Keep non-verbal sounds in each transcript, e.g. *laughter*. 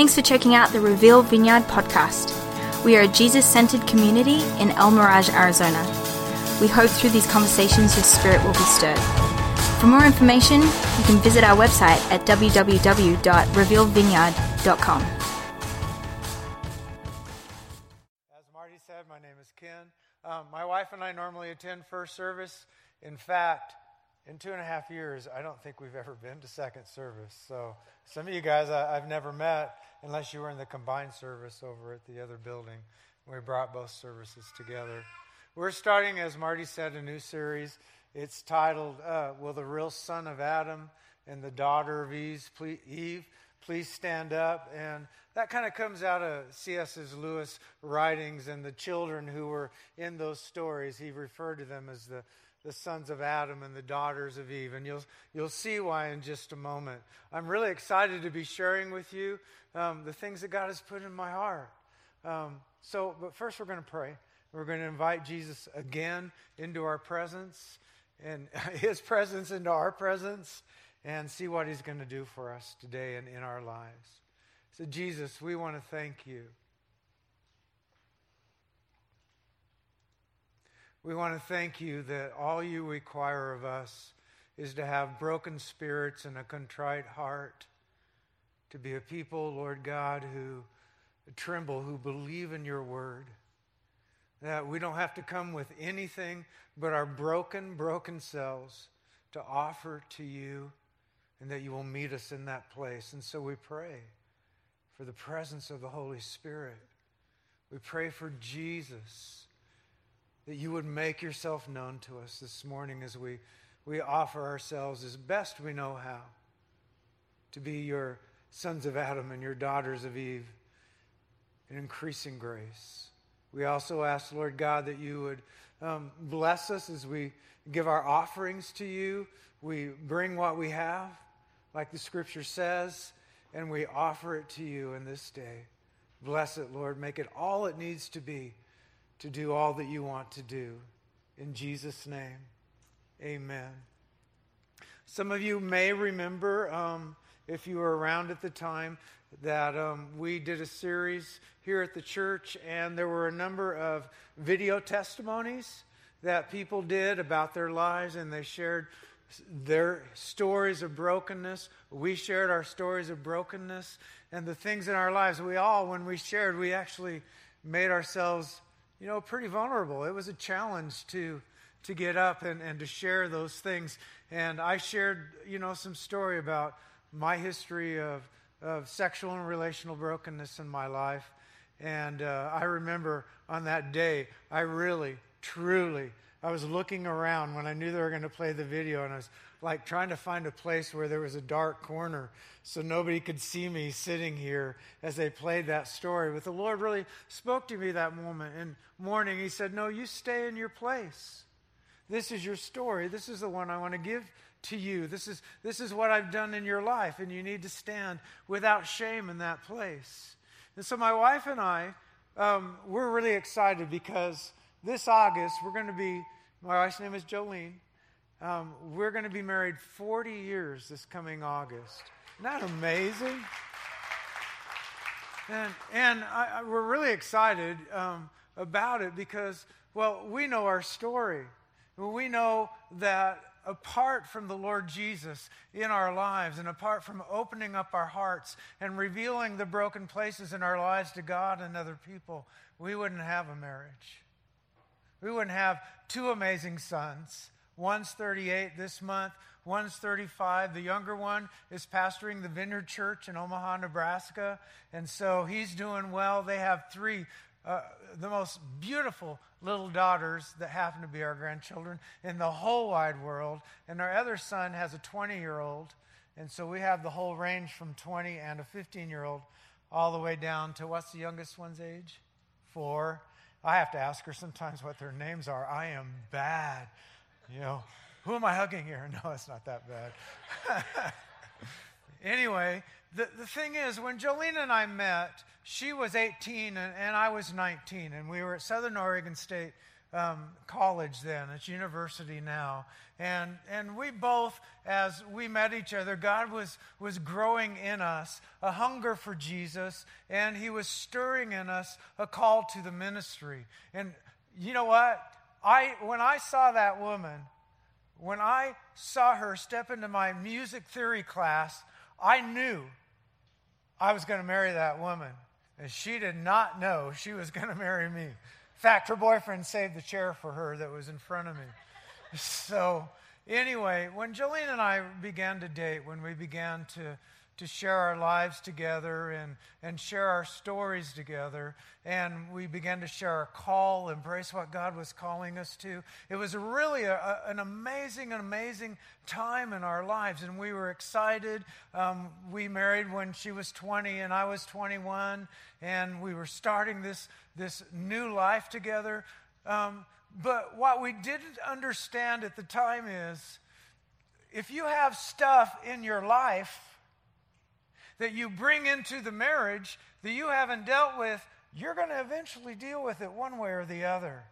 Thanks for checking out the Reveal Vineyard podcast. We are a Jesus centered community in El Mirage, Arizona. We hope through these conversations your spirit will be stirred. For more information, you can visit our website at www.revealvineyard.com. As Marty said, my name is Ken. Um, my wife and I normally attend first service. In fact, in two and a half years, I don't think we've ever been to second service. So some of you guys I, have never met unless you were in the combined service over at the other building. We brought both services together. We're starting, as Marty said, a new series. It's titled uh, Will the Real Son of Adam and the Daughter of Eve please, Eve please stand up? And that kind of comes out of C.S. Lewis writings and the children who were in those stories. He referred to them as the the sons of Adam and the daughters of Eve. And you'll, you'll see why in just a moment. I'm really excited to be sharing with you um, the things that God has put in my heart. Um, so, but first, we're going to pray. We're going to invite Jesus again into our presence and *laughs* his presence into our presence and see what he's going to do for us today and in our lives. So, Jesus, we want to thank you. We want to thank you that all you require of us is to have broken spirits and a contrite heart, to be a people, Lord God, who tremble, who believe in your word. That we don't have to come with anything but our broken, broken selves to offer to you, and that you will meet us in that place. And so we pray for the presence of the Holy Spirit. We pray for Jesus that you would make yourself known to us this morning as we, we offer ourselves as best we know how to be your sons of Adam and your daughters of Eve in increasing grace. We also ask, Lord God, that you would um, bless us as we give our offerings to you. We bring what we have, like the scripture says, and we offer it to you in this day. Bless it, Lord. Make it all it needs to be to do all that you want to do. In Jesus' name, amen. Some of you may remember, um, if you were around at the time, that um, we did a series here at the church, and there were a number of video testimonies that people did about their lives, and they shared their stories of brokenness. We shared our stories of brokenness and the things in our lives. We all, when we shared, we actually made ourselves you know, pretty vulnerable. It was a challenge to to get up and, and to share those things. And I shared, you know, some story about my history of, of sexual and relational brokenness in my life. And uh, I remember on that day, I really, truly, I was looking around when I knew they were going to play the video, and I was like trying to find a place where there was a dark corner so nobody could see me sitting here as they played that story. But the Lord really spoke to me that moment and morning. He said, No, you stay in your place. This is your story. This is the one I want to give to you. This is, this is what I've done in your life, and you need to stand without shame in that place. And so, my wife and I, um, we're really excited because this August, we're going to be, my wife's name is Jolene. Um, we're going to be married 40 years this coming August. Isn't that amazing? And, and I, I, we're really excited um, about it because, well, we know our story. We know that apart from the Lord Jesus in our lives and apart from opening up our hearts and revealing the broken places in our lives to God and other people, we wouldn't have a marriage. We wouldn't have two amazing sons One's 38 this month, one's 35. The younger one is pastoring the Vineyard Church in Omaha, Nebraska. And so he's doing well. They have three, uh, the most beautiful little daughters that happen to be our grandchildren in the whole wide world. And our other son has a 20 year old. And so we have the whole range from 20 and a 15 year old all the way down to what's the youngest one's age? Four. I have to ask her sometimes what their names are. I am bad. You know, who am I hugging here? *laughs* No, it's not that bad. *laughs* anyway, the, the thing is, when Jolene and I met, she was 18 and, and I was 19, and we were at Southern Oregon State um, college then. It's university now. And, and we both, as we met each other, God was, was growing in us a hunger for Jesus, and He was stirring in us a call to the ministry. And you know what? I, when I saw that woman, when I saw her step into my music theory class, I knew I was going to marry that woman. And she did not know she was going to marry me. In fact, her boyfriend saved the chair for her that was in front of me. So, anyway, when Jolene and I began to date, when we began to to share our lives together and, and share our stories together. And we began to share our call, embrace what God was calling us to. It was really a, a, an amazing, amazing time in our lives. And we were excited. Um, we married when she was 20 and I was 21. And we were starting this, this new life together. Um, but what we didn't understand at the time is if you have stuff in your life, that you bring into the marriage that you haven't dealt with, you're going to eventually deal with it one way or the other.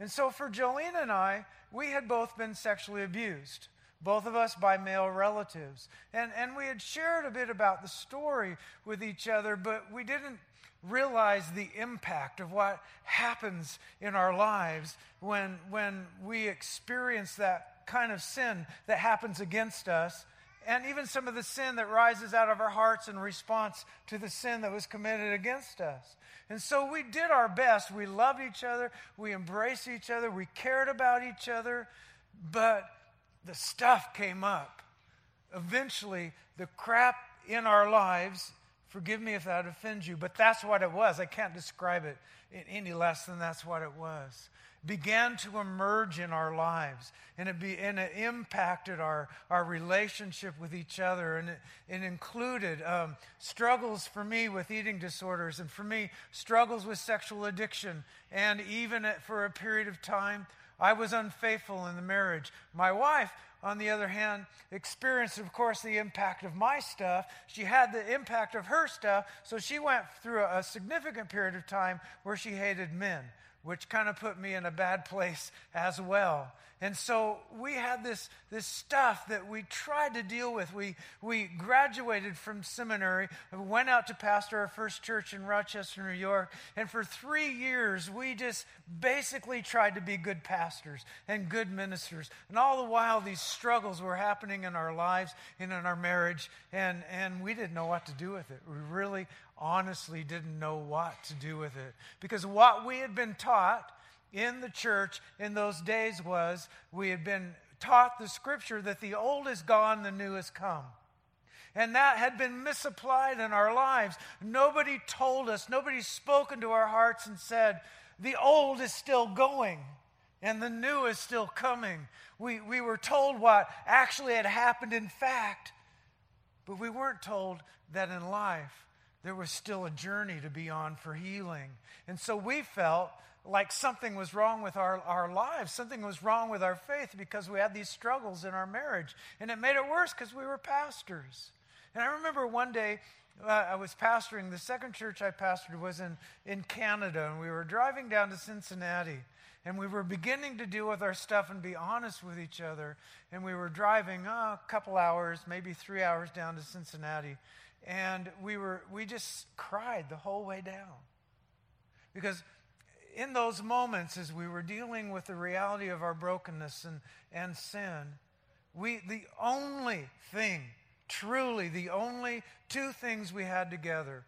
And so for Jolene and I, we had both been sexually abused, both of us by male relatives. And, and we had shared a bit about the story with each other, but we didn't realize the impact of what happens in our lives when, when we experience that kind of sin that happens against us and even some of the sin that rises out of our hearts in response to the sin that was committed against us. And so we did our best. We loved each other, we embraced each other, we cared about each other, but the stuff came up. Eventually, the crap in our lives, forgive me if that offends you, but that's what it was. I can't describe it any less than that's what it was began to emerge in our lives. And it, be, and it impacted our, our relationship with each other. And it, it included um, struggles for me with eating disorders, and for me, struggles with sexual addiction. And even at, for a period of time, I was unfaithful in the marriage. My wife, on the other hand, experienced, of course, the impact of my stuff. She had the impact of her stuff, so she went through a, a significant period of time where she hated men which kind of put me in a bad place as well. And so we had this, this stuff that we tried to deal with. We, we graduated from seminary, went out to pastor our first church in Rochester, New York, and for three years we just basically tried to be good pastors and good ministers. And all the while, these struggles were happening in our lives and in our marriage, and, and we didn't know what to do with it. We really honestly didn't know what to do with it. Because what we had been taught in the church in those days was we had been taught the scripture that the old is gone, the new has come. And that had been misapplied in our lives. Nobody told us, nobody spoke into our hearts and said, the old is still going and the new is still coming. We, we were told what actually had happened in fact, but we weren't told that in life there was still a journey to be on for healing. And so we felt like something was wrong with our, our lives, something was wrong with our faith because we had these struggles in our marriage. And it made it worse because we were pastors. And I remember one day uh, I was pastoring, the second church I pastored was in, in Canada, and we were driving down to Cincinnati. And we were beginning to deal with our stuff and be honest with each other. And we were driving oh, a couple hours, maybe three hours down to Cincinnati. And we, were, we just cried the whole way down. Because in those moments, as we were dealing with the reality of our brokenness and, and sin, we, the only thing, truly, the only two things we had together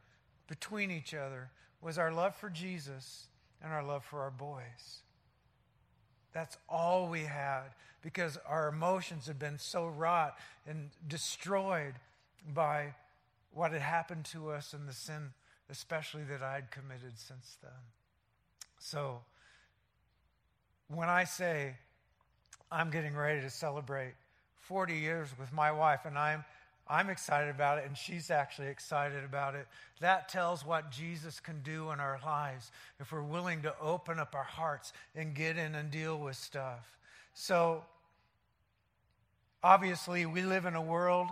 between each other was our love for Jesus and our love for our boys. That's all we had because our emotions had been so wrought and destroyed by what had happened to us and the sin, especially that I'd committed since then. So, when I say I'm getting ready to celebrate 40 years with my wife, and I'm I'm excited about it, and she's actually excited about it. That tells what Jesus can do in our lives if we're willing to open up our hearts and get in and deal with stuff. So, obviously, we live in a world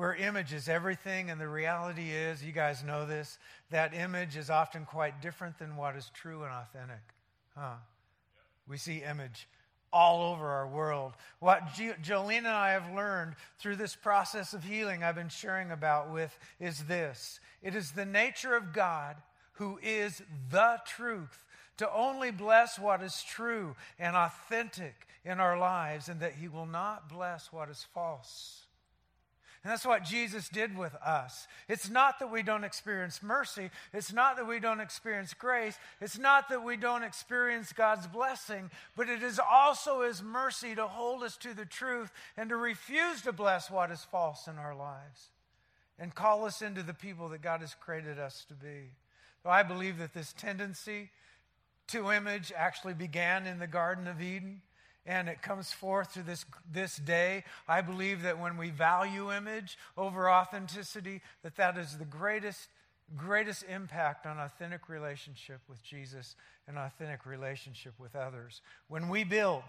where image is everything, and the reality is, you guys know this, that image is often quite different than what is true and authentic. Huh? We see image all over our world. What Jolene and I have learned through this process of healing I've been sharing about with is this it is the nature of God who is the truth to only bless what is true and authentic in our lives, and that He will not bless what is false. And that's what Jesus did with us. It's not that we don't experience mercy. It's not that we don't experience grace. It's not that we don't experience God's blessing, but it is also His mercy to hold us to the truth and to refuse to bless what is false in our lives and call us into the people that God has created us to be. So I believe that this tendency to image actually began in the Garden of Eden and it comes forth to this, this day. I believe that when we value image over authenticity, that that is the greatest, greatest impact on authentic relationship with Jesus and authentic relationship with others. When we build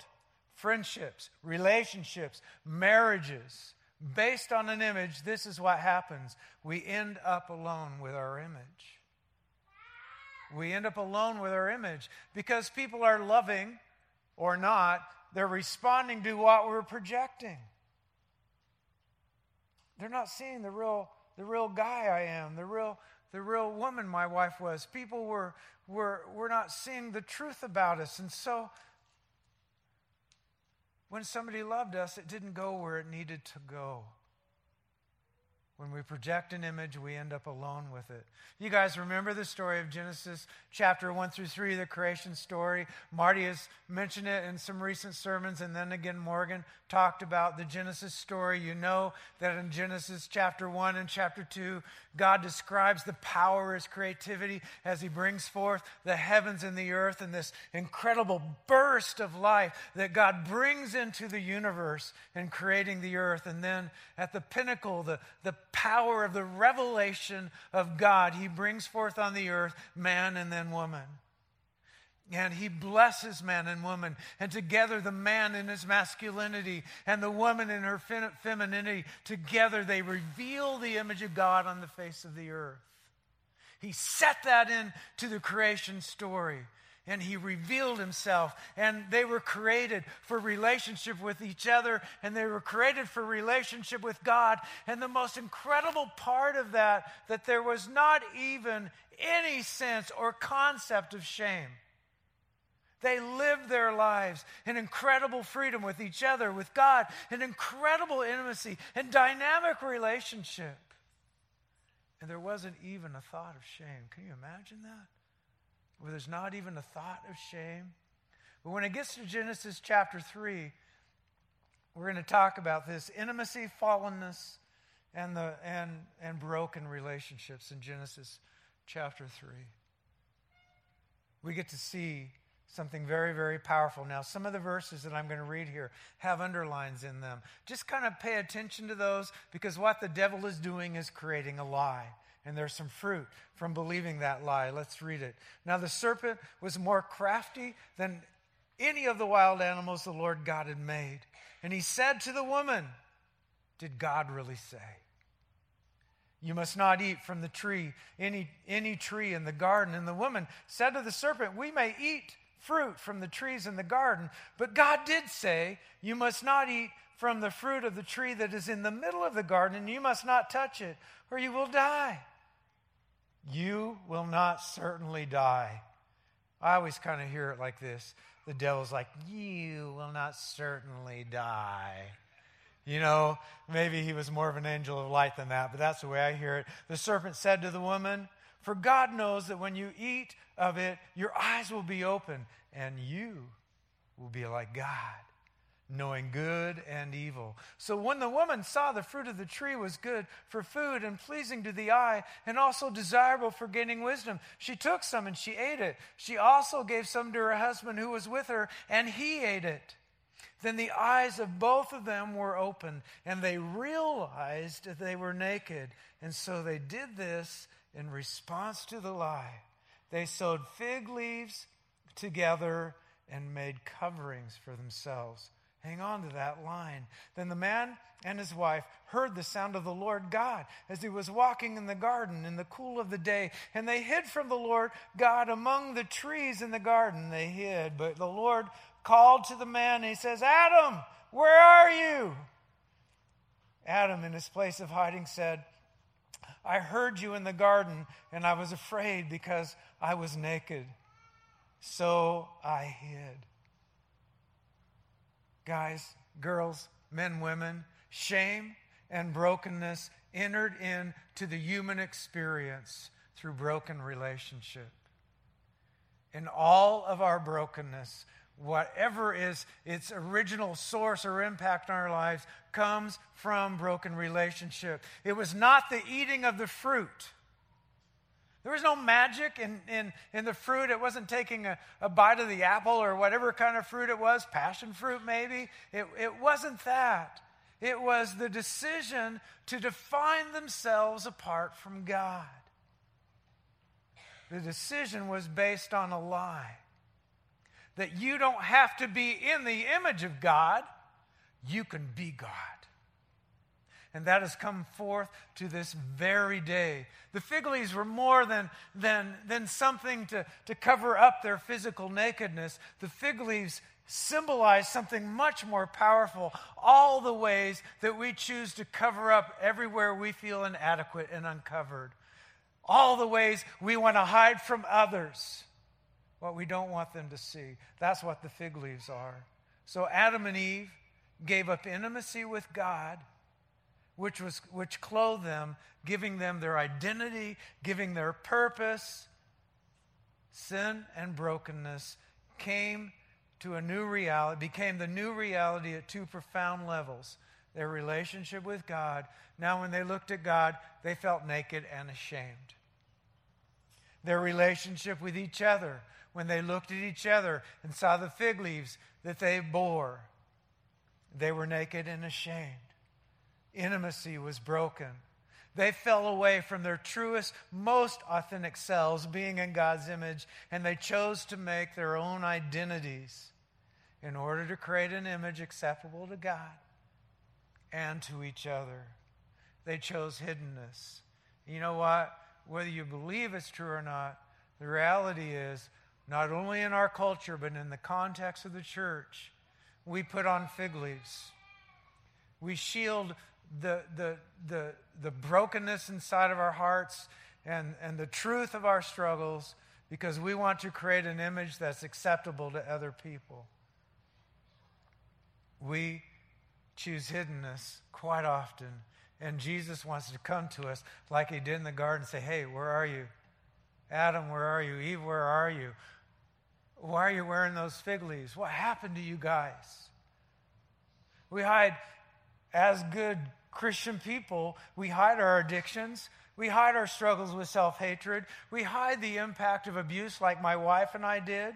friendships, relationships, marriages based on an image, this is what happens. We end up alone with our image. We end up alone with our image because people are loving or not they're responding to what we're projecting. They're not seeing the real, the real guy I am, the real, the real woman my wife was. People were, were, were not seeing the truth about us. And so when somebody loved us, it didn't go where it needed to go. When we project an image, we end up alone with it. You guys remember the story of Genesis chapter 1 through 3, the creation story? Marty has mentioned it in some recent sermons, and then again, Morgan talked about the Genesis story. You know that in Genesis chapter 1 and chapter 2, God describes the power of his creativity as he brings forth the heavens and the earth and this incredible burst of life that God brings into the universe in creating the earth. And then at the pinnacle, the, the power of the revelation of God, he brings forth on the earth man and then woman. And he blesses man and woman. And together, the man in his masculinity and the woman in her femininity, together they reveal the image of God on the face of the earth. He set that into the creation story and he revealed himself and they were created for relationship with each other and they were created for relationship with god and the most incredible part of that that there was not even any sense or concept of shame they lived their lives in incredible freedom with each other, with God, in incredible intimacy and dynamic relationship. And there wasn't even a thought of shame. Can you imagine that? Where there's not even a thought of shame. But when it gets to Genesis chapter 3, we're going to talk about this intimacy, fallenness, and, the, and, and broken relationships in Genesis chapter 3. We get to see something very, very powerful. Now, some of the verses that I'm going to read here have underlines in them. Just kind of pay attention to those because what the devil is doing is creating a lie. And there's some fruit from believing that lie. Let's read it. Now, the serpent was more crafty than any of the wild animals the Lord God had made. And he said to the woman, Did God really say? You must not eat from the tree, any, any tree in the garden. And the woman said to the serpent, We may eat fruit from the trees in the garden. But God did say, You must not eat from the fruit of the tree that is in the middle of the garden, and you must not touch it, or you will die. You will not certainly die. I always kind of hear it like this the devil's like, You will not certainly die. You know, maybe he was more of an angel of light than that, but that's the way I hear it. The serpent said to the woman, For God knows that when you eat of it, your eyes will be open and you will be like God, knowing good and evil. So when the woman saw the fruit of the tree was good for food and pleasing to the eye and also desirable for gaining wisdom, she took some and she ate it. She also gave some to her husband who was with her, and he ate it. Then the eyes of both of them were opened, and they realized that they were naked. And so they did this in response to the lie. They sewed fig leaves together and made coverings for themselves. Hang on to that line. Then the man and his wife heard the sound of the Lord God as he was walking in the garden in the cool of the day. And they hid from the Lord God among the trees in the garden. They hid, but the Lord called to the man and he says, Adam, where are you? Adam, in his place of hiding, said, I heard you in the garden, and I was afraid because I was naked. So I hid. Guys, girls, men, women, shame and brokenness entered into the human experience through broken relationship. In all of our brokenness, whatever is its original source or impact on our lives comes from broken relationship. It was not the eating of the fruit. There was no magic in, in, in the fruit. It wasn't taking a, a bite of the apple or whatever kind of fruit it was, passion fruit maybe. It, it wasn't that. It was the decision to define themselves apart from God. The decision was based on a lie that you don't have to be in the image of God, you can be God. And that has come forth to this very day. The fig leaves were more than, than, than something to, to cover up their physical nakedness. The fig leaves symbolize something much more powerful all the ways that we choose to cover up everywhere we feel inadequate and uncovered, all the ways we want to hide from others what we don't want them to see. That's what the fig leaves are. So Adam and Eve gave up intimacy with God, which, was, which clothed them, giving them their identity, giving their purpose. Sin and brokenness came to a new reality, became the new reality at two profound levels their relationship with God. Now, when they looked at God, they felt naked and ashamed. Their relationship with each other when they looked at each other and saw the fig leaves that they bore. They were naked and ashamed. Intimacy was broken. They fell away from their truest, most authentic selves, being in God's image, and they chose to make their own identities in order to create an image acceptable to God and to each other. They chose hiddenness. You know what? Whether you believe it's true or not, the reality is not only in our culture, but in the context of the church, we put on fig leaves. We shield the, the, the, the brokenness inside of our hearts and, and the truth of our struggles because we want to create an image that's acceptable to other people. We choose hiddenness quite often. And Jesus wants to come to us like he did in the garden say, Hey, where are you? Adam, where are you? Eve, where are you? Why are you wearing those fig leaves? What happened to you guys? We hide, as good Christian people, we hide our addictions. We hide our struggles with self hatred. We hide the impact of abuse, like my wife and I did,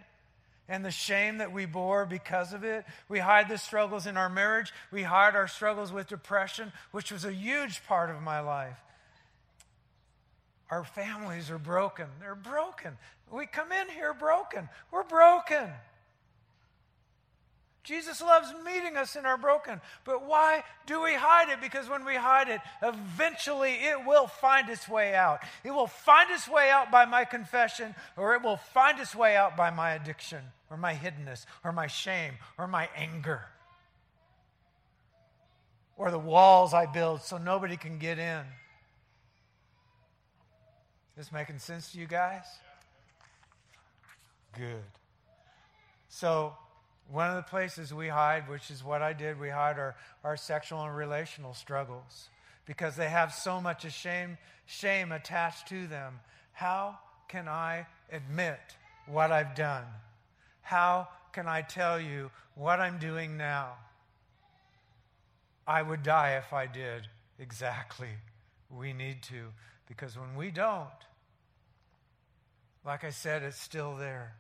and the shame that we bore because of it. We hide the struggles in our marriage. We hide our struggles with depression, which was a huge part of my life. Our families are broken. They're broken. We come in here broken. We're broken. Jesus loves meeting us in our broken. But why do we hide it? Because when we hide it, eventually it will find its way out. It will find its way out by my confession, or it will find its way out by my addiction, or my hiddenness, or my shame, or my anger, or the walls I build so nobody can get in. This making sense to you guys? Good. So, one of the places we hide, which is what I did, we hide our, our sexual and relational struggles because they have so much shame, shame attached to them. How can I admit what I've done? How can I tell you what I'm doing now? I would die if I did. Exactly. We need to. Because when we don't, like I said, it's still there.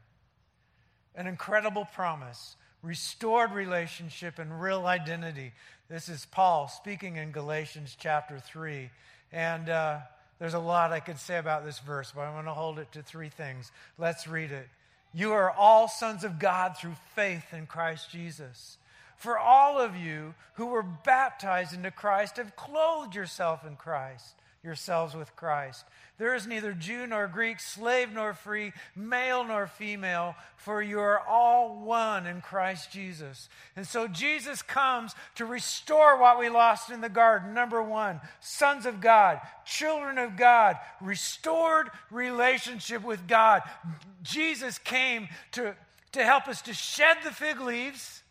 An incredible promise, restored relationship, and real identity. This is Paul speaking in Galatians chapter 3. And uh, there's a lot I could say about this verse, but I'm going to hold it to three things. Let's read it. You are all sons of God through faith in Christ Jesus. For all of you who were baptized into Christ have clothed yourself in Christ, yourselves with Christ. There is neither Jew nor Greek, slave nor free, male nor female, for you are all one in Christ Jesus. And so Jesus comes to restore what we lost in the garden. Number one, sons of God, children of God, restored relationship with God. Jesus came to, to help us to shed the fig leaves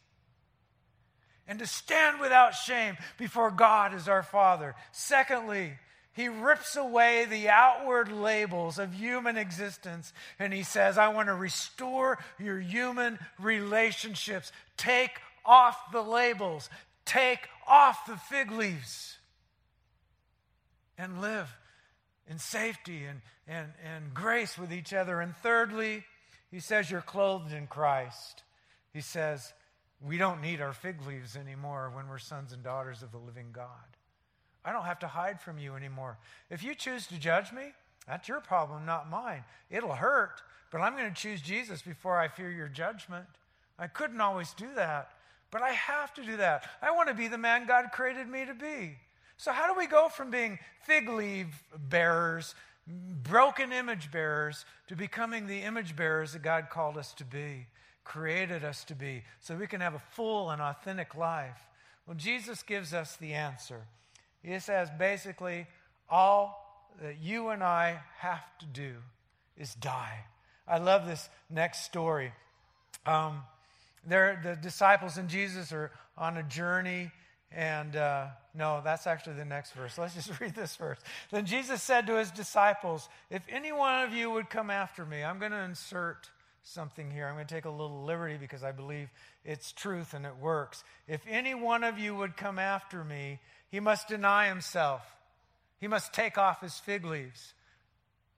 and to stand without shame before God as our Father. Secondly, he rips away the outward labels of human existence and he says, I want to restore your human relationships. Take off the labels, take off the fig leaves, and live in safety and, and, and grace with each other. And thirdly, he says, You're clothed in Christ. He says, We don't need our fig leaves anymore when we're sons and daughters of the living God. I don't have to hide from you anymore. If you choose to judge me, that's your problem, not mine. It'll hurt, but I'm going to choose Jesus before I fear your judgment. I couldn't always do that, but I have to do that. I want to be the man God created me to be. So, how do we go from being fig leaf bearers, broken image bearers, to becoming the image bearers that God called us to be, created us to be, so we can have a full and authentic life? Well, Jesus gives us the answer. He says basically, all that you and I have to do is die. I love this next story. Um, the disciples and Jesus are on a journey, and uh, no, that's actually the next verse. Let's just *laughs* read this verse. Then Jesus said to his disciples, If any one of you would come after me, I'm going to insert something here. I'm going to take a little liberty because I believe it's truth and it works. If any one of you would come after me, he must deny himself. He must take off his fig leaves.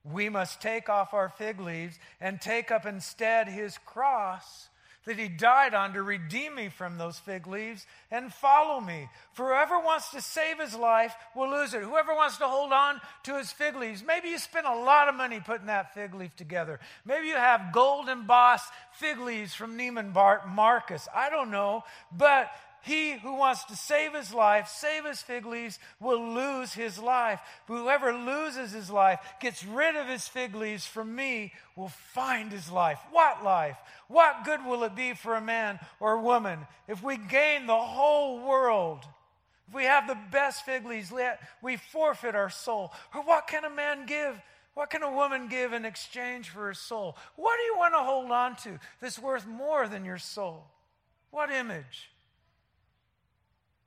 We must take off our fig leaves and take up instead his cross that he died on to redeem me from those fig leaves and follow me. For whoever wants to save his life will lose it. Whoever wants to hold on to his fig leaves, maybe you spent a lot of money putting that fig leaf together. Maybe you have gold embossed fig leaves from Neiman Marcus. I don't know. But he who wants to save his life, save his fig leaves, will lose his life. Whoever loses his life, gets rid of his fig leaves from me, will find his life. What life? What good will it be for a man or a woman if we gain the whole world? If we have the best fig leaves, we forfeit our soul. Or what can a man give? What can a woman give in exchange for her soul? What do you want to hold on to that's worth more than your soul? What image?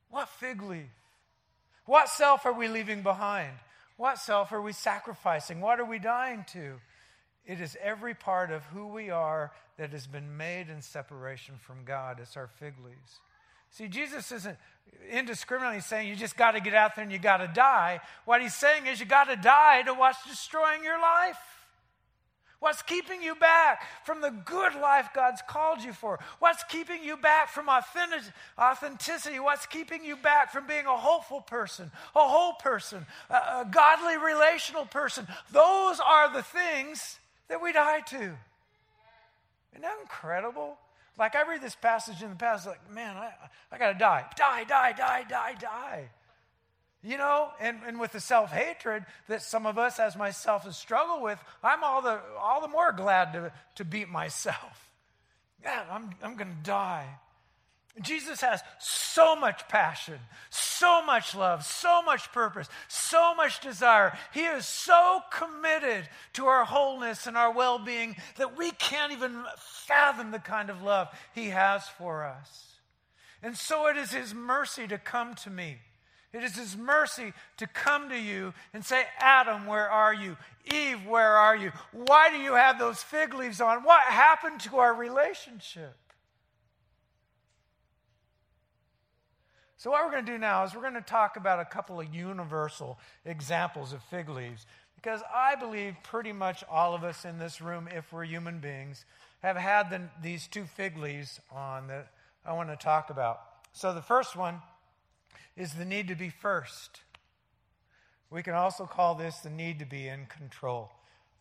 What fig leaf? What self are we leaving behind? What self are we sacrificing? What are we dying to? It is every part of who we are that has been made in separation from God. It's our fig leaves. See, Jesus isn't indiscriminately saying you just got to get out there and you got to die. What he's saying is you got to die to what's destroying your life. What's keeping you back from the good life God's called you for? What's keeping you back from authenticity? What's keeping you back from being a hopeful person, a whole person, a, godly relational person? Those are the things that we die to. Isn't that incredible? Like I read this passage in the past, like, man, I, I got to die. Die, die, die, die, die. You know, and, and with the self hatred that some of us, as myself, has struggled with, I'm all the, all the more glad to, to beat myself. *laughs* Yeah, I'm, I'm going to die. Jesus has so much passion, so much love, so much purpose, so much desire. He is so committed to our wholeness and our well being that we can't even fathom the kind of love He has for us. And so it is His mercy to come to me it is His mercy to come to you and say, Adam, where are you? Eve, where are you? Why do you have those fig leaves on? What happened to our relationship? So, what we're going to do now is we're going to talk about a couple of universal examples of fig leaves because I believe pretty much all of us in this room, if we're human beings, have had the, these two fig leaves on that I want to talk about. So, the first one is the need to be first. We can also call this the need to be in control.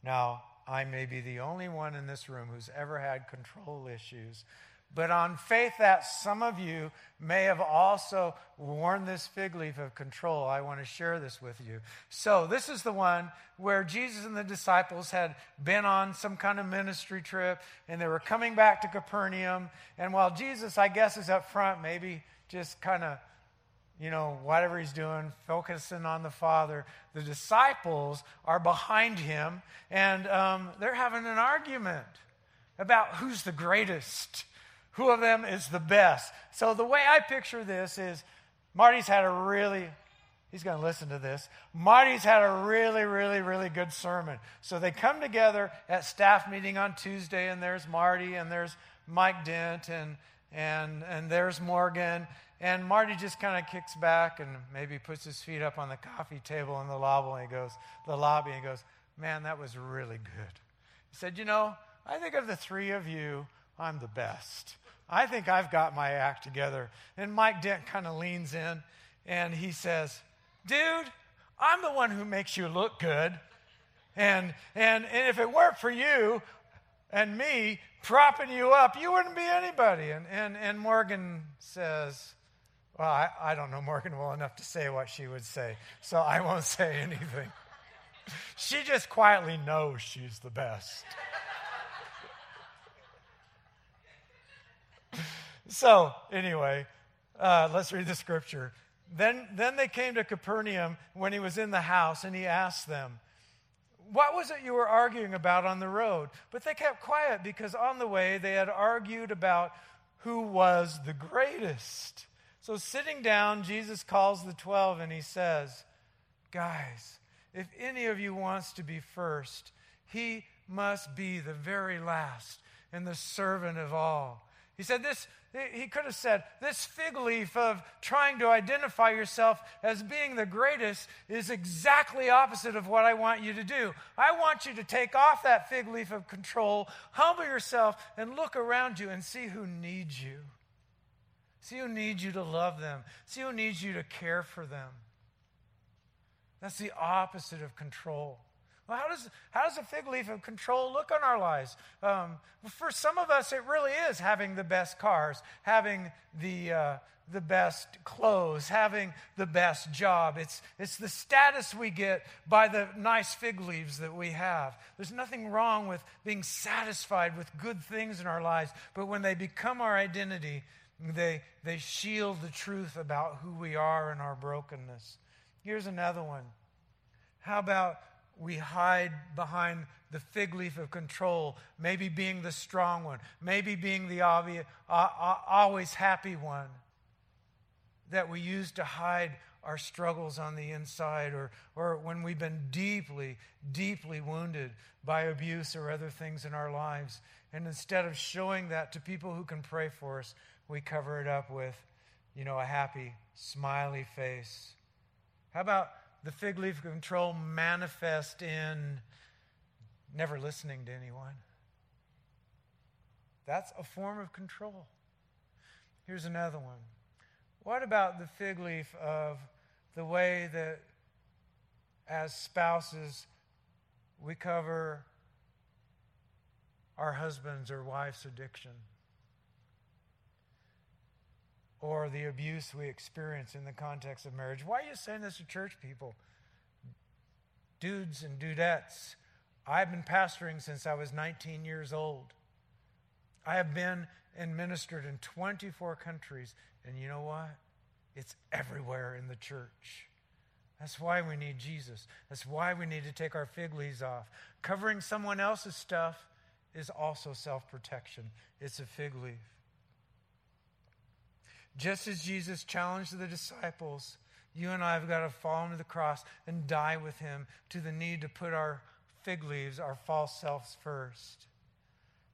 Now, I may be the only one in this room who's ever had control issues, but on faith that some of you may have also worn this fig leaf of control, I want to share this with you. So, this is the one where Jesus and the disciples had been on some kind of ministry trip and they were coming back to Capernaum. And while Jesus, I guess, is up front, maybe just kind of you know, whatever he's doing, focusing on the Father. The disciples are behind him, and um, they're having an argument about who's the greatest, who of them is the best. So the way I picture this is Marty's had a really, he's going to listen to this. Marty's had a really, really, really good sermon. So they come together at staff meeting on Tuesday, and there's Marty, and there's Mike Dent, and, and, and there's Morgan and Marty just kind of kicks back and maybe puts his feet up on the coffee table in the lobby and he goes, the lobby and he goes, Man, that was really good. He said, You know, I think of the three of you, I'm the best. I think I've got my act together. And Mike Dent kind of leans in and he says, Dude, I'm the one who makes you look good. And, and, and if it weren't for you and me propping you up, you wouldn't be anybody. And, and, and Morgan says, well, I, I don't know Morgan well enough to say what she would say, so I won't *laughs* say anything. she just quietly knows she's the best. so, anyway, uh, let's read the scripture. Then, then they came to Capernaum when he was in the house, and he asked them, What was it you were arguing about on the road? But they kept quiet because on the way they had argued about who was the greatest. So, sitting down, Jesus calls the 12 and he says, Guys, if any of you wants to be first, he must be the very last and the servant of all. He said this, he could have said, this fig leaf of trying to identify yourself as being the greatest is exactly opposite of what I want you to do. I want you to take off that fig leaf of control, humble yourself, and look around you and see who needs you. See who needs you to love them. See who needs you to care for them. That's the opposite of control. Well, how does, how does a fig leaf of control look on our lives? Um, for some of us, it really is having the best cars, having the, uh, the best clothes, having the best job. It's, it's the status we get by the nice fig leaves that we have. There's nothing wrong with being satisfied with good things in our lives, but when they become our identity, they, they shield the truth about who we are and our brokenness. Here's another one. How about we hide behind the fig leaf of control, maybe being the strong one, maybe being the obvious, uh, uh, always happy one that we use to hide our struggles on the inside or, or when we've been deeply, deeply wounded by abuse or other things in our lives. And instead of showing that to people who can pray for us, we cover it up with, you know, a happy, smiley face. How about the fig leaf control manifest in never listening to anyone? That's a form of control. Here's another one. What about the fig leaf of the way that, as spouses, we cover our husband's or wife's addiction? Or the abuse we experience in the context of marriage. Why are you saying this to church people? Dudes and dudettes, I've been pastoring since I was 19 years old. I have been and ministered in 24 countries, and you know what? It's everywhere in the church. That's why we need Jesus. That's why we need to take our fig leaves off. Covering someone else's stuff is also self protection, it's a fig leaf. Just as Jesus challenged the disciples, you and I have got to fall into the cross and die with him to the need to put our fig leaves, our false selves first.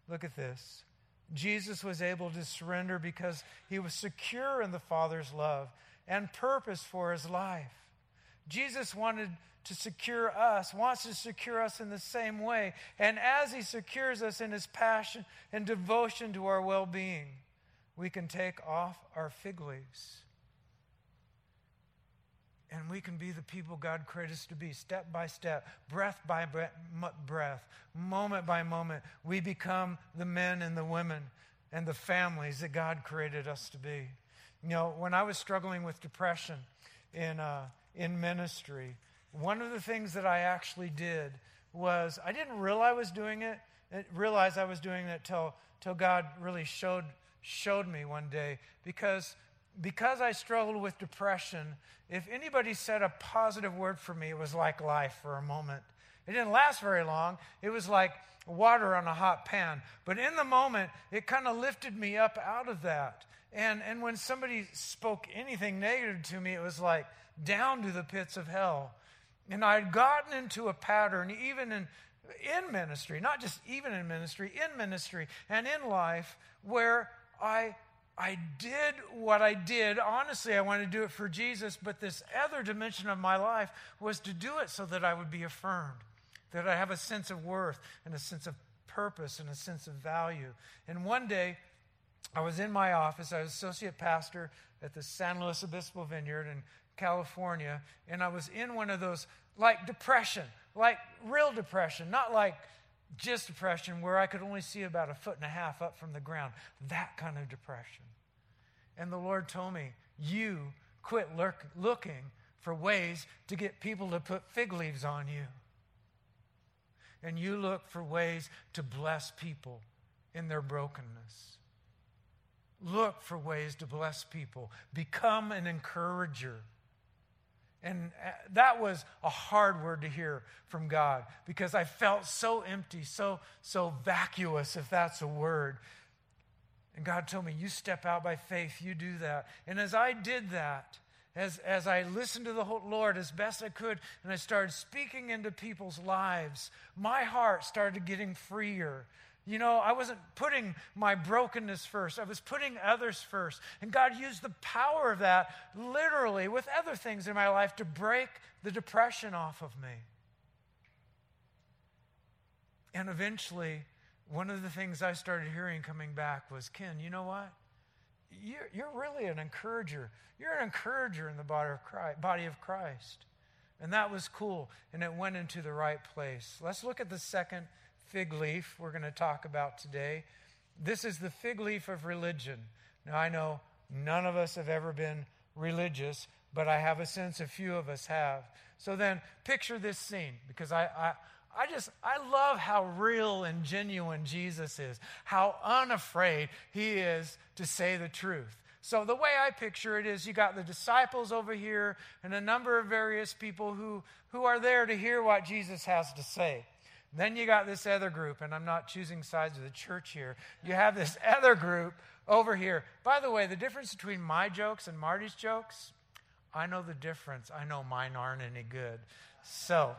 Look at this. Jesus was able to surrender because he was secure in the Father's love and purpose for his life. Jesus wanted to secure us, wants to secure us in the same way. And as he secures us in his passion and devotion to our well being, we can take off our fig leaves. And we can be the people God created us to be, step by step, breath by breath, moment by moment. We become the men and the women and the families that God created us to be. You know, when I was struggling with depression in, uh, in ministry, one of the things that I actually did was I didn't realize I was doing it, realize I was doing it till, till God really showed, showed me one day. Because, because I struggled with depression, if anybody said a positive word for me, it was like life for a moment. It didn't last very long. It was like water on a hot pan. But in the moment, it kind of lifted me up out of that. And, and when somebody spoke anything negative to me, it was like down to the pits of hell. And I'd gotten into a pattern, even in, in ministry, not just even in ministry, in ministry and in life, where I, I did what I did. Honestly, I wanted to do it for Jesus, but this other dimension of my life was to do it so that I would be affirmed, that I have a sense of worth and a sense of purpose and a sense of value. And one day, I was in my office. I was associate pastor at the San Luis Obispo Vineyard in California, and I was in one of those like depression, like real depression, not like just depression where I could only see about a foot and a half up from the ground. That kind of depression. And the Lord told me, You quit lurk, looking for ways to get people to put fig leaves on you. And you look for ways to bless people in their brokenness. Look for ways to bless people. Become an encourager. And uh, that was a hard word to hear from God because I felt so empty, so, so vacuous, if that's a word. And God told me, You step out by faith, you do that. And as I did that, as, as I listened to the Lord as best I could, and I started speaking into people's lives, my heart started getting freer. You know, I wasn't putting my brokenness first. I was putting others first. And God used the power of that literally with other things in my life to break the depression off of me. And eventually, one of the things I started hearing coming back was Ken, you know what? You're, you're really an encourager. You're an encourager in the body of, Christ, body of Christ. And that was cool. And it went into the right place. Let's look at the second fig leaf we're going to talk about today. This is the fig leaf of religion. Now, I know none of us have ever been religious, but I have a sense a few of us have. So then, picture this scene because I, I, I just, I love how real and genuine Jesus is, how unafraid he is to say the truth. So, the way I picture it is you got the disciples over here and a number of various people who, who are there to hear what Jesus has to say. Then you got this other group, and I'm not choosing sides of the church here. You have this *laughs* other group over here. By the way, the difference between my jokes and Marty's jokes, I know the difference. I know mine aren't any good. So,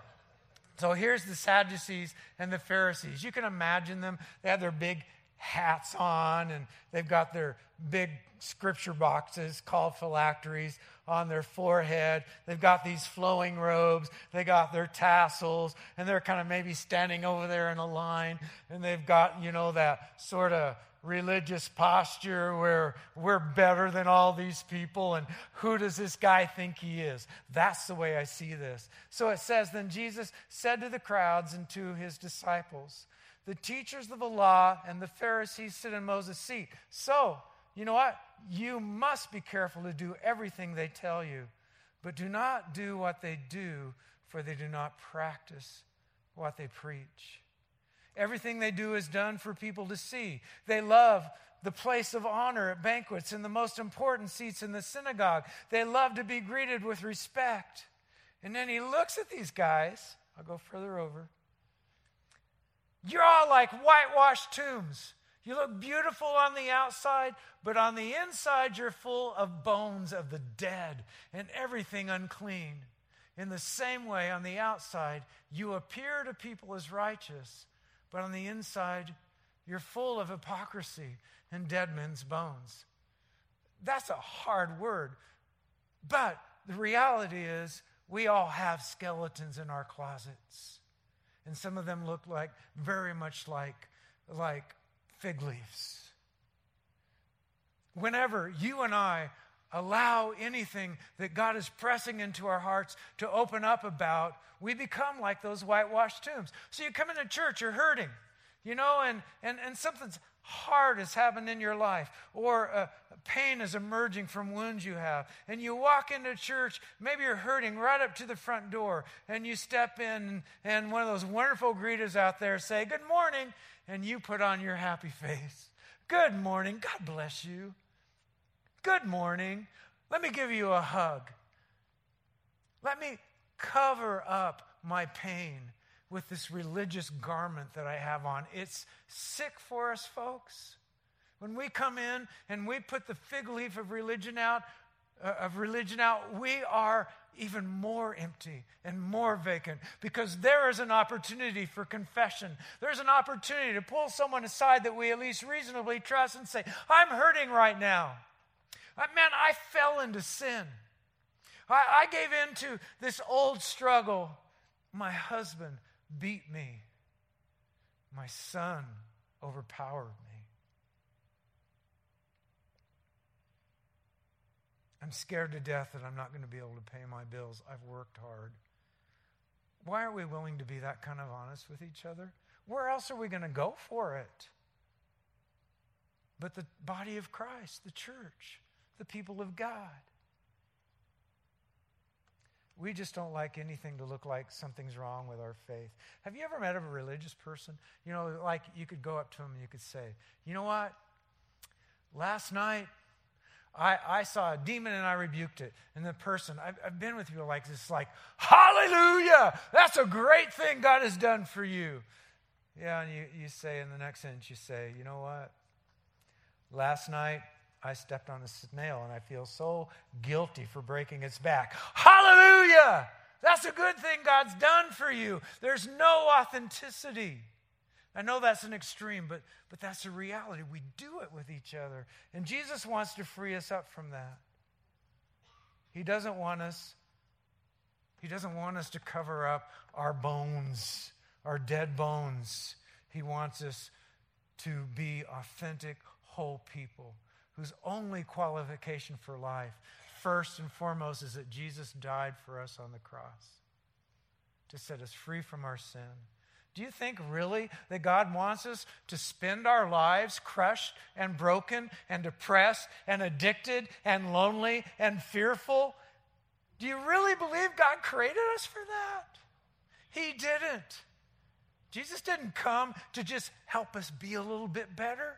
so here's the Sadducees and the Pharisees. You can imagine them. They have their big hats on, and they've got their big scripture boxes called phylacteries on their forehead. They've got these flowing robes. They got their tassels, and they're kind of maybe standing over there in a line, and they've got, you know, that sort of religious posture where we're better than all these people and who does this guy think he is? That's the way I see this. So it says, Then Jesus said to the crowds and to his disciples, The teachers of the law and the Pharisees sit in Moses' seat. So, you know what? You must be careful to do everything they tell you, but do not do what they do, for they do not practice what they preach. Everything they do is done for people to see. They love the place of honor at banquets and the most important seats in the synagogue. They love to be greeted with respect. And then he looks at these guys. I'll go further over. You're all like whitewashed tombs. You look beautiful on the outside, but on the inside, you're full of bones of the dead and everything unclean. In the same way, on the outside, you appear to people as righteous, but on the inside, you're full of hypocrisy and dead men's bones. That's a hard word, but the reality is, we all have skeletons in our closets. And some of them look like very much like, like fig leaves. Whenever you and I allow anything that God is pressing into our hearts to open up about, we become like those whitewashed tombs. So you come into church, you're hurting, you know, and, and, and something's hard has happened in your life, or uh, pain is emerging from wounds you have, and you walk into church, maybe you're hurting right up to the front door, and you step in, and one of those wonderful greeters out there say, Good morning, and you put on your happy face. Good morning. God bless you. Good morning. Let me give you a hug. Let me cover up my pain with this religious garment that I have on. It's sick for us, folks. When we come in and we put the fig leaf of religion out, uh, of religion out, we are even more empty and more vacant because there is an opportunity for confession. There's an opportunity to pull someone aside that we at least reasonably trust and say, I'm hurting right now. Man, I fell into sin. I, I gave in to this old struggle. My husband beat me. My son overpowered me. I'm scared to death that I'm not going to be able to pay my bills. I've worked hard. Why are we willing to be that kind of honest with each other? Where else are we going to go for it? But the body of Christ, the church, the people of God. We just don't like anything to look like something's wrong with our faith. Have you ever met a religious person? You know, like you could go up to them and you could say, You know what? Last night, I, I saw a demon and I rebuked it. And the person, I've, I've been with people like this, like, Hallelujah! That's a great thing God has done for you. Yeah, and you, you say in the next sentence, you say, You know what? Last night, I stepped on a snail and I feel so guilty for breaking its back. Hallelujah! That's a good thing God's done for you. There's no authenticity. I know that's an extreme, but, but that's a reality. We do it with each other. And Jesus wants to free us up from that. He doesn't want us, He doesn't want us to cover up our bones, our dead bones. He wants us to be authentic, whole people whose only qualification for life, first and foremost, is that Jesus died for us on the cross to set us free from our sin. Do you think really that God wants us to spend our lives crushed and broken and depressed and addicted and lonely and fearful? Do you really believe God created us for that? He didn't. Jesus didn't come to just help us be a little bit better.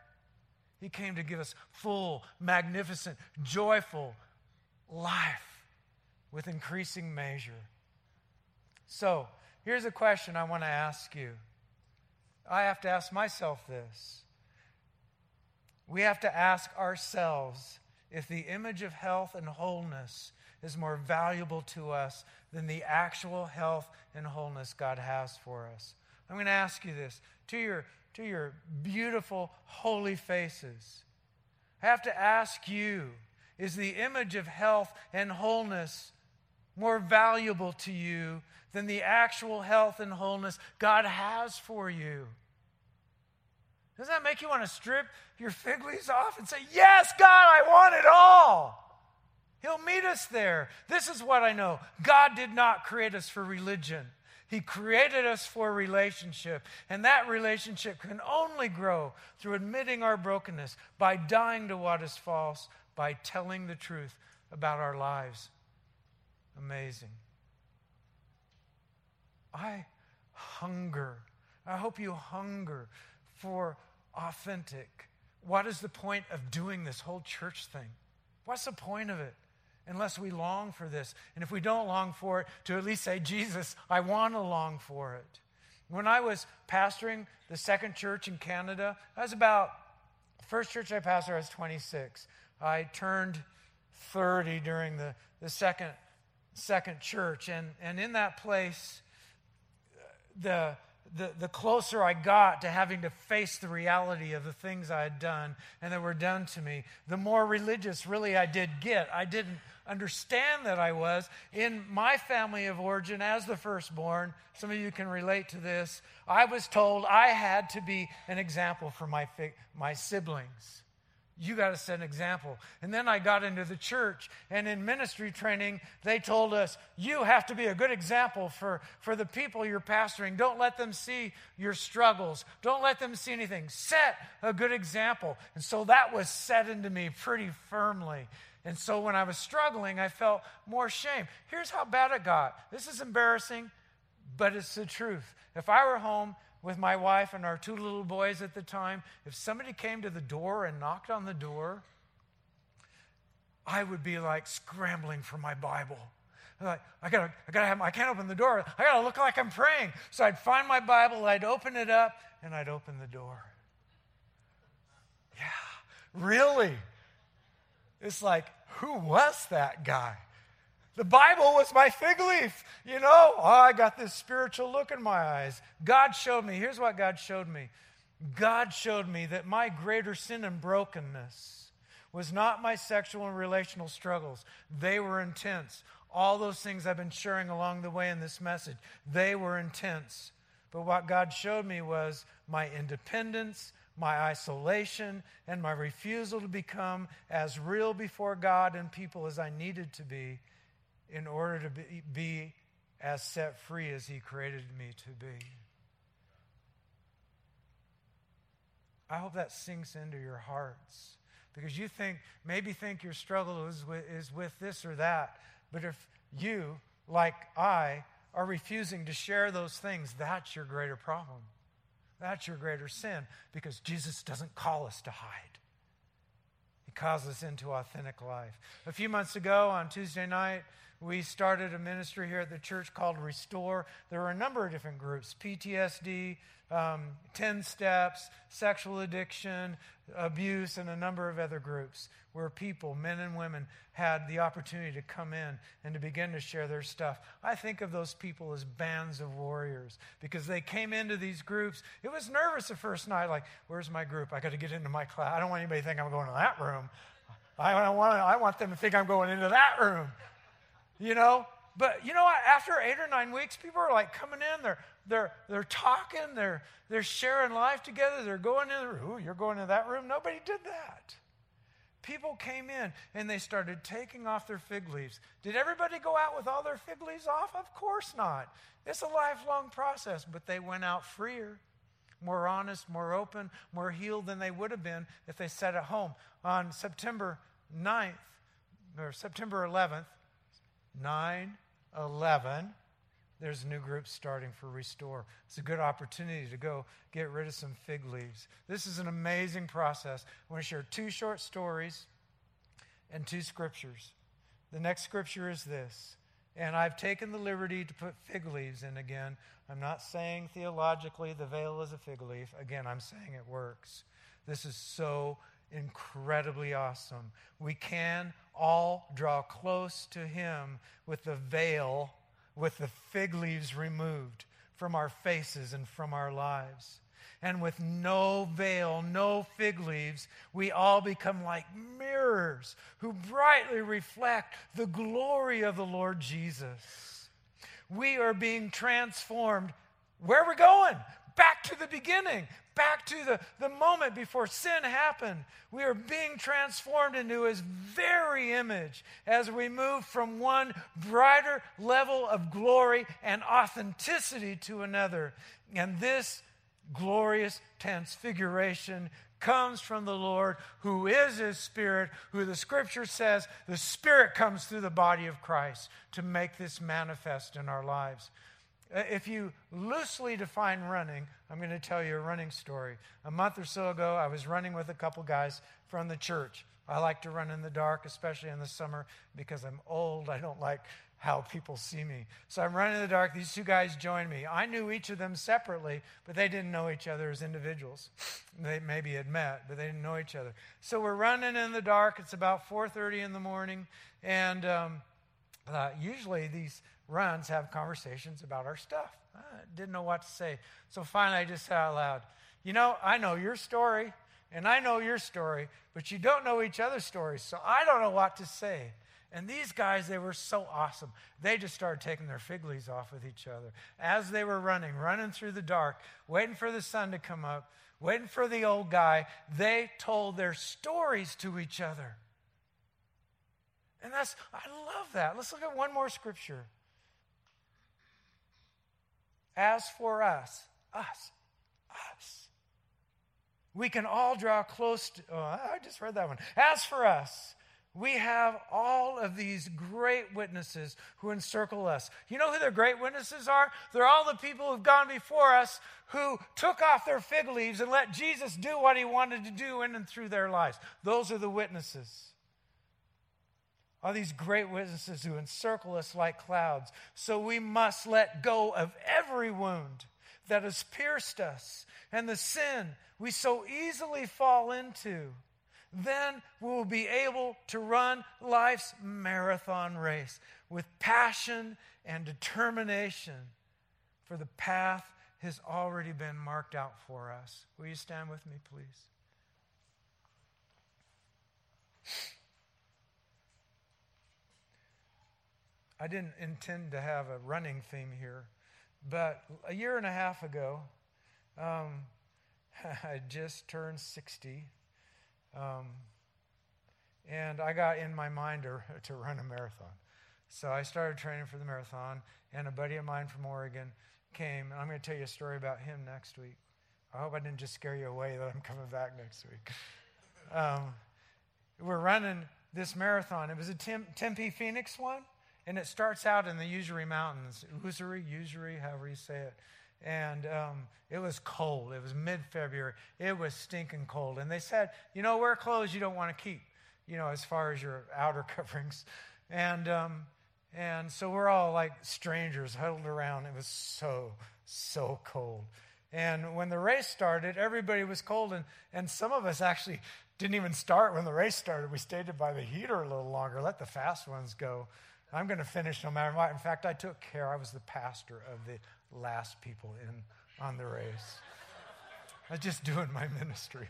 He came to give us full, magnificent, joyful life with increasing measure. So, here's a question I want to ask you. I have to ask myself this. We have to ask ourselves if the image of health and wholeness is more valuable to us than the actual health and wholeness God has for us. I'm going to ask you this to your to your beautiful, holy faces. I have to ask you is the image of health and wholeness more valuable to you than the actual health and wholeness God has for you? Does that make you want to strip your fig leaves off and say, Yes, God, I want it all? He'll meet us there. This is what I know God did not create us for religion. He created us for relationship, and that relationship can only grow through admitting our brokenness, by dying to what is false, by telling the truth about our lives. Amazing. I hunger. I hope you hunger for authentic. What is the point of doing this whole church thing? What's the point of it? unless we long for this. And if we don't long for it, to at least say, Jesus, I want to long for it. When I was pastoring the second church in Canada, I was about, first church I pastored, I was 26. I turned 30 during the, the second, second church. And, and in that place, the, the, the closer I got to having to face the reality of the things I had done and that were done to me, the more religious really I did get. I didn't understand that I was. In my family of origin, as the firstborn, some of you can relate to this, I was told I had to be an example for my, my siblings. You got to set an example. And then I got into the church, and in ministry training, they told us, you have to be a good example for, for the people you're pastoring. Don't let them see your struggles, don't let them see anything. Set a good example. And so that was set into me pretty firmly. And so when I was struggling, I felt more shame. Here's how bad it got. This is embarrassing, but it's the truth. If I were home with my wife and our two little boys at the time, if somebody came to the door and knocked on the door, I would be like scrambling for my Bible. Like, I gotta, I gotta have, I can't open the door. I gotta look like I'm praying. So I'd find my Bible, I'd open it up, and I'd open the door. Yeah, really? It's like, who was that guy? The Bible was my fig leaf. You know, oh, I got this spiritual look in my eyes. God showed me. Here's what God showed me God showed me that my greater sin and brokenness was not my sexual and relational struggles, they were intense. All those things I've been sharing along the way in this message, they were intense. But what God showed me was my independence, my isolation, and my refusal to become as real before God and people as I needed to be in order to be, be as set free as He created me to be. I hope that sinks into your hearts because you think, maybe think your struggle is with, is with this or that. But if you, like I, are refusing to share those things, that's your greater problem. That's your greater sin because Jesus doesn't call us to hide. He calls us into authentic life. A few months ago on Tuesday night, we started a ministry here at the church called Restore. There were a number of different groups PTSD, um, 10 steps, sexual addiction, abuse, and a number of other groups where people, men and women, had the opportunity to come in and to begin to share their stuff. I think of those people as bands of warriors because they came into these groups. It was nervous the first night, like, where's my group? I got to get into my class. I don't want anybody to think I'm going to that room. I, want, I want them to think I'm going into that room you know? But you know what? After eight or nine weeks, people are like coming in, they're they're they're talking, they're they're sharing life together, they're going in the room. You're going to that room? Nobody did that. People came in and they started taking off their fig leaves. Did everybody go out with all their fig leaves off? Of course not. It's a lifelong process, but they went out freer, more honest, more open, more healed than they would have been if they sat at home. On September 9th, or September 11th, 9 11, there's a new group starting for Restore. It's a good opportunity to go get rid of some fig leaves. This is an amazing process. I want to share two short stories and two scriptures. The next scripture is this. And I've taken the liberty to put fig leaves in again. I'm not saying theologically the veil is a fig leaf. Again, I'm saying it works. This is so incredibly awesome. We can all draw close to Him with the veil, with the fig leaves removed from our faces and from our lives. And with no veil, no fig leaves, we all become like mirrors who brightly reflect the glory of the Lord Jesus. We are being transformed. Where are we going? Back to the beginning, back to the, the moment before sin happened. We are being transformed into his very image as we move from one brighter level of glory and authenticity to another. And this glorious transfiguration comes from the Lord, who is his spirit, who the scripture says the spirit comes through the body of Christ to make this manifest in our lives. Uh, if you loosely define running, I'm going to tell you a running story. A month or so ago, I was running with a couple guys from the church. I like to run in the dark, especially in the summer, because I'm old. I don't like how people see me. So I'm running in the dark. These two guys joined me. I knew each of them separately, but they didn't know each other as individuals. They maybe had met, but they didn't know each other. So we're running in the dark. It's about 4:30 in the morning, and um, uh, usually these runs have conversations about our stuff. I didn't know what to say. So finally, I just said out loud, You know, I know your story, and I know your story, but you don't know each other's stories, so I don't know what to say. And these guys, they were so awesome. They just started taking their fig leaves off with each other as they were running, running through the dark, waiting for the sun to come up, waiting for the old guy. They told their stories to each other. And that's, I love that. Let's look at one more scripture. As for us, us, us, we can all draw close to, oh, I just read that one. As for us, we have all of these great witnesses who encircle us. You know who the great witnesses are? They're all the people who've gone before us who took off their fig leaves and let Jesus do what he wanted to do in and through their lives. Those are the witnesses. All these great witnesses who encircle us like clouds. So we must let go of every wound that has pierced us and the sin we so easily fall into then we will be able to run life's marathon race with passion and determination, for the path has already been marked out for us. Will you stand with me, please? I didn't intend to have a running theme here, but a year and a half ago, um, *laughs* I just turned 60. Um, and I got in my mind to, *laughs* to run a marathon. So I started training for the marathon, and a buddy of mine from Oregon came, and I'm going to tell you a story about him next week. I hope I didn't just scare you away that I'm coming back next week. Um, we're running this marathon. It was a Tem- Tempe Phoenix one, and it starts out in the Usery Mountains, Usery, Usery, however you say it and um, it was cold. It was mid February. It was stinking cold. And they said, you know, wear clothes you don't want to keep, you know, as far as your outer *laughs* coverings. And, um, and so we're all like strangers huddled around. It was so, so cold. And when the race started, everybody was cold. And, and some of us actually didn't even start when the race started. We stayed by the heater a little longer, let the fast ones go. I'm going to finish no matter what. In fact, I took care. I was the pastor of the last people in on the race. I was just doing my ministry.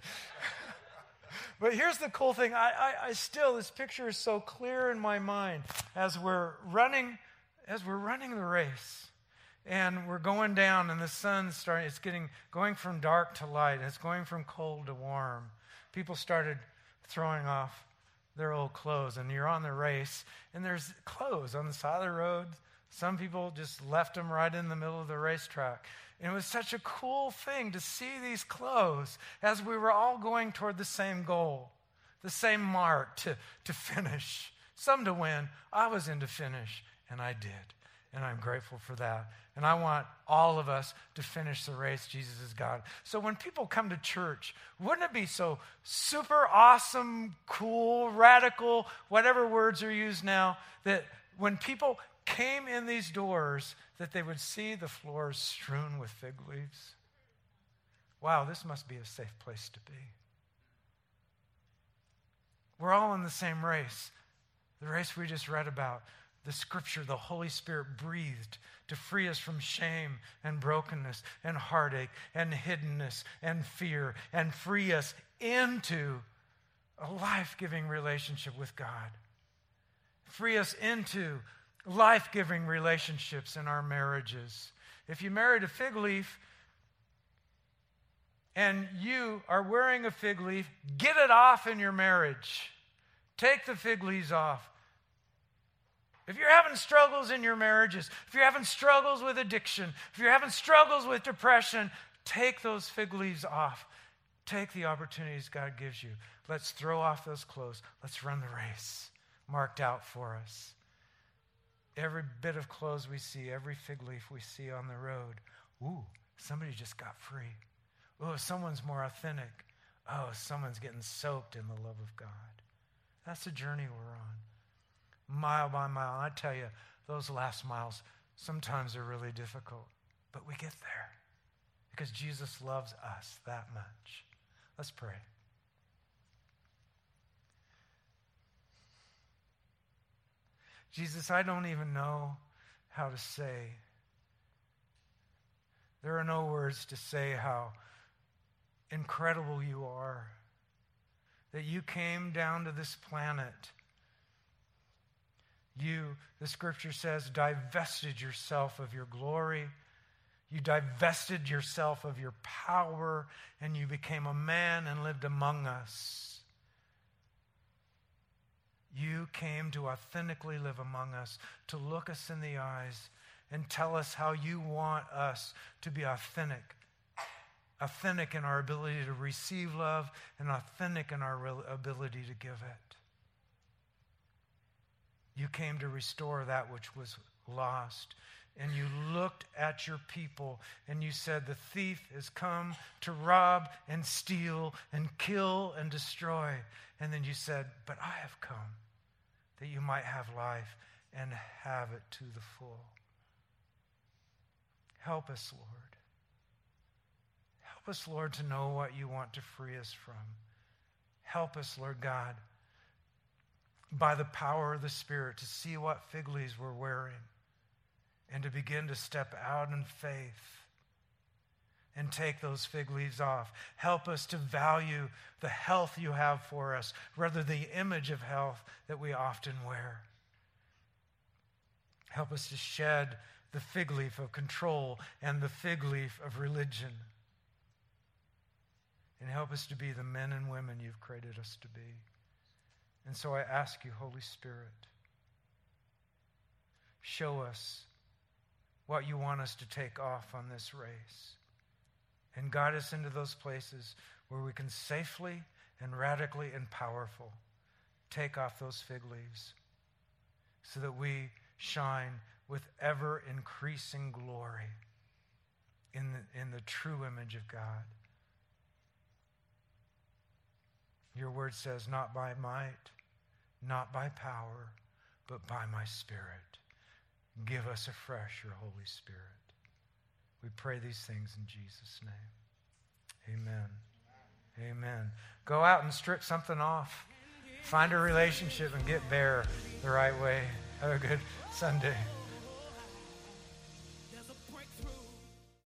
*laughs* but here's the cool thing I, I, I, still, this picture is so clear in my mind as we're running, as we're running the race. And we're going down, and the sun's starting, it's getting going from dark to light, it's going from cold to warm. People started throwing off their old clothes, and you're on the race, and there's clothes on the side of the road, some people just left them right in the middle of the racetrack. And it was such a cool thing to see these clothes as we were all going toward the same goal, the same mark to, to finish. Some to win. I was in to finish, and I did. And I'm grateful for that. And I want all of us to finish the race Jesus is God. So when people come to church, wouldn't it be so super awesome, cool, radical, whatever words are used now, that when people came in these doors that they would see the floors strewn with fig leaves. Wow, this must be a safe place to be. We're all in the same race, the race we just read about. The scripture the Holy Spirit breathed to free us from shame and brokenness and heartache and hiddenness and fear and free us into a life giving relationship with God. Free us into life giving relationships in our marriages. If you married a fig leaf and you are wearing a fig leaf, get it off in your marriage. Take the fig leaves off. If you're having struggles in your marriages, if you're having struggles with addiction, if you're having struggles with depression, take those fig leaves off. Take the opportunities God gives you. Let's throw off those clothes. Let's run the race marked out for us. Every bit of clothes we see, every fig leaf we see on the road, ooh, somebody just got free. Oh, someone's more authentic. Oh, someone's getting soaked in the love of God. That's the journey we're on, mile by mile. I tell you, those last miles sometimes are really difficult, but we get there because Jesus loves us that much. Let's pray. Jesus, I don't even know how to say. There are no words to say how incredible you are. That you came down to this planet You, the scripture says, divested yourself of your glory. You divested yourself of your power, and you became a man and lived among us. You came to authentically live among us, to look us in the eyes and tell us how you want us to be authentic. Authentic in our ability to receive love and authentic in our ability to give it. You came to restore that which was lost. And you looked at your people and you said, The thief has come to rob and steal and kill and destroy. And then you said, But I have come that you might have life and have it to the full. Help us, Lord. Help us, Lord, to know what you want to free us from. Help us, Lord God, by the power of the Spirit, to see what fig leaves we're wearing and to begin to step out in faith and take those fig leaves off. Help us to value the health you have for us rather the image of health that we often wear. Help us to shed the fig leaf of control and the fig leaf of religion. And help us to be the men and women you've created us to be. And so I ask you, Holy Spirit, show us what you want us to take off on this race. And guide us into those places where we can safely and radically and powerful take off those fig leaves so that we shine with ever increasing glory in the, in the true image of God. Your word says, not by might, not by power, but by my Spirit. Give us afresh your Holy Spirit. We pray these things in Jesus' name. Amen. Amen. Go out and strip something off. Find a relationship and get bare the right way. Have a good Sunday.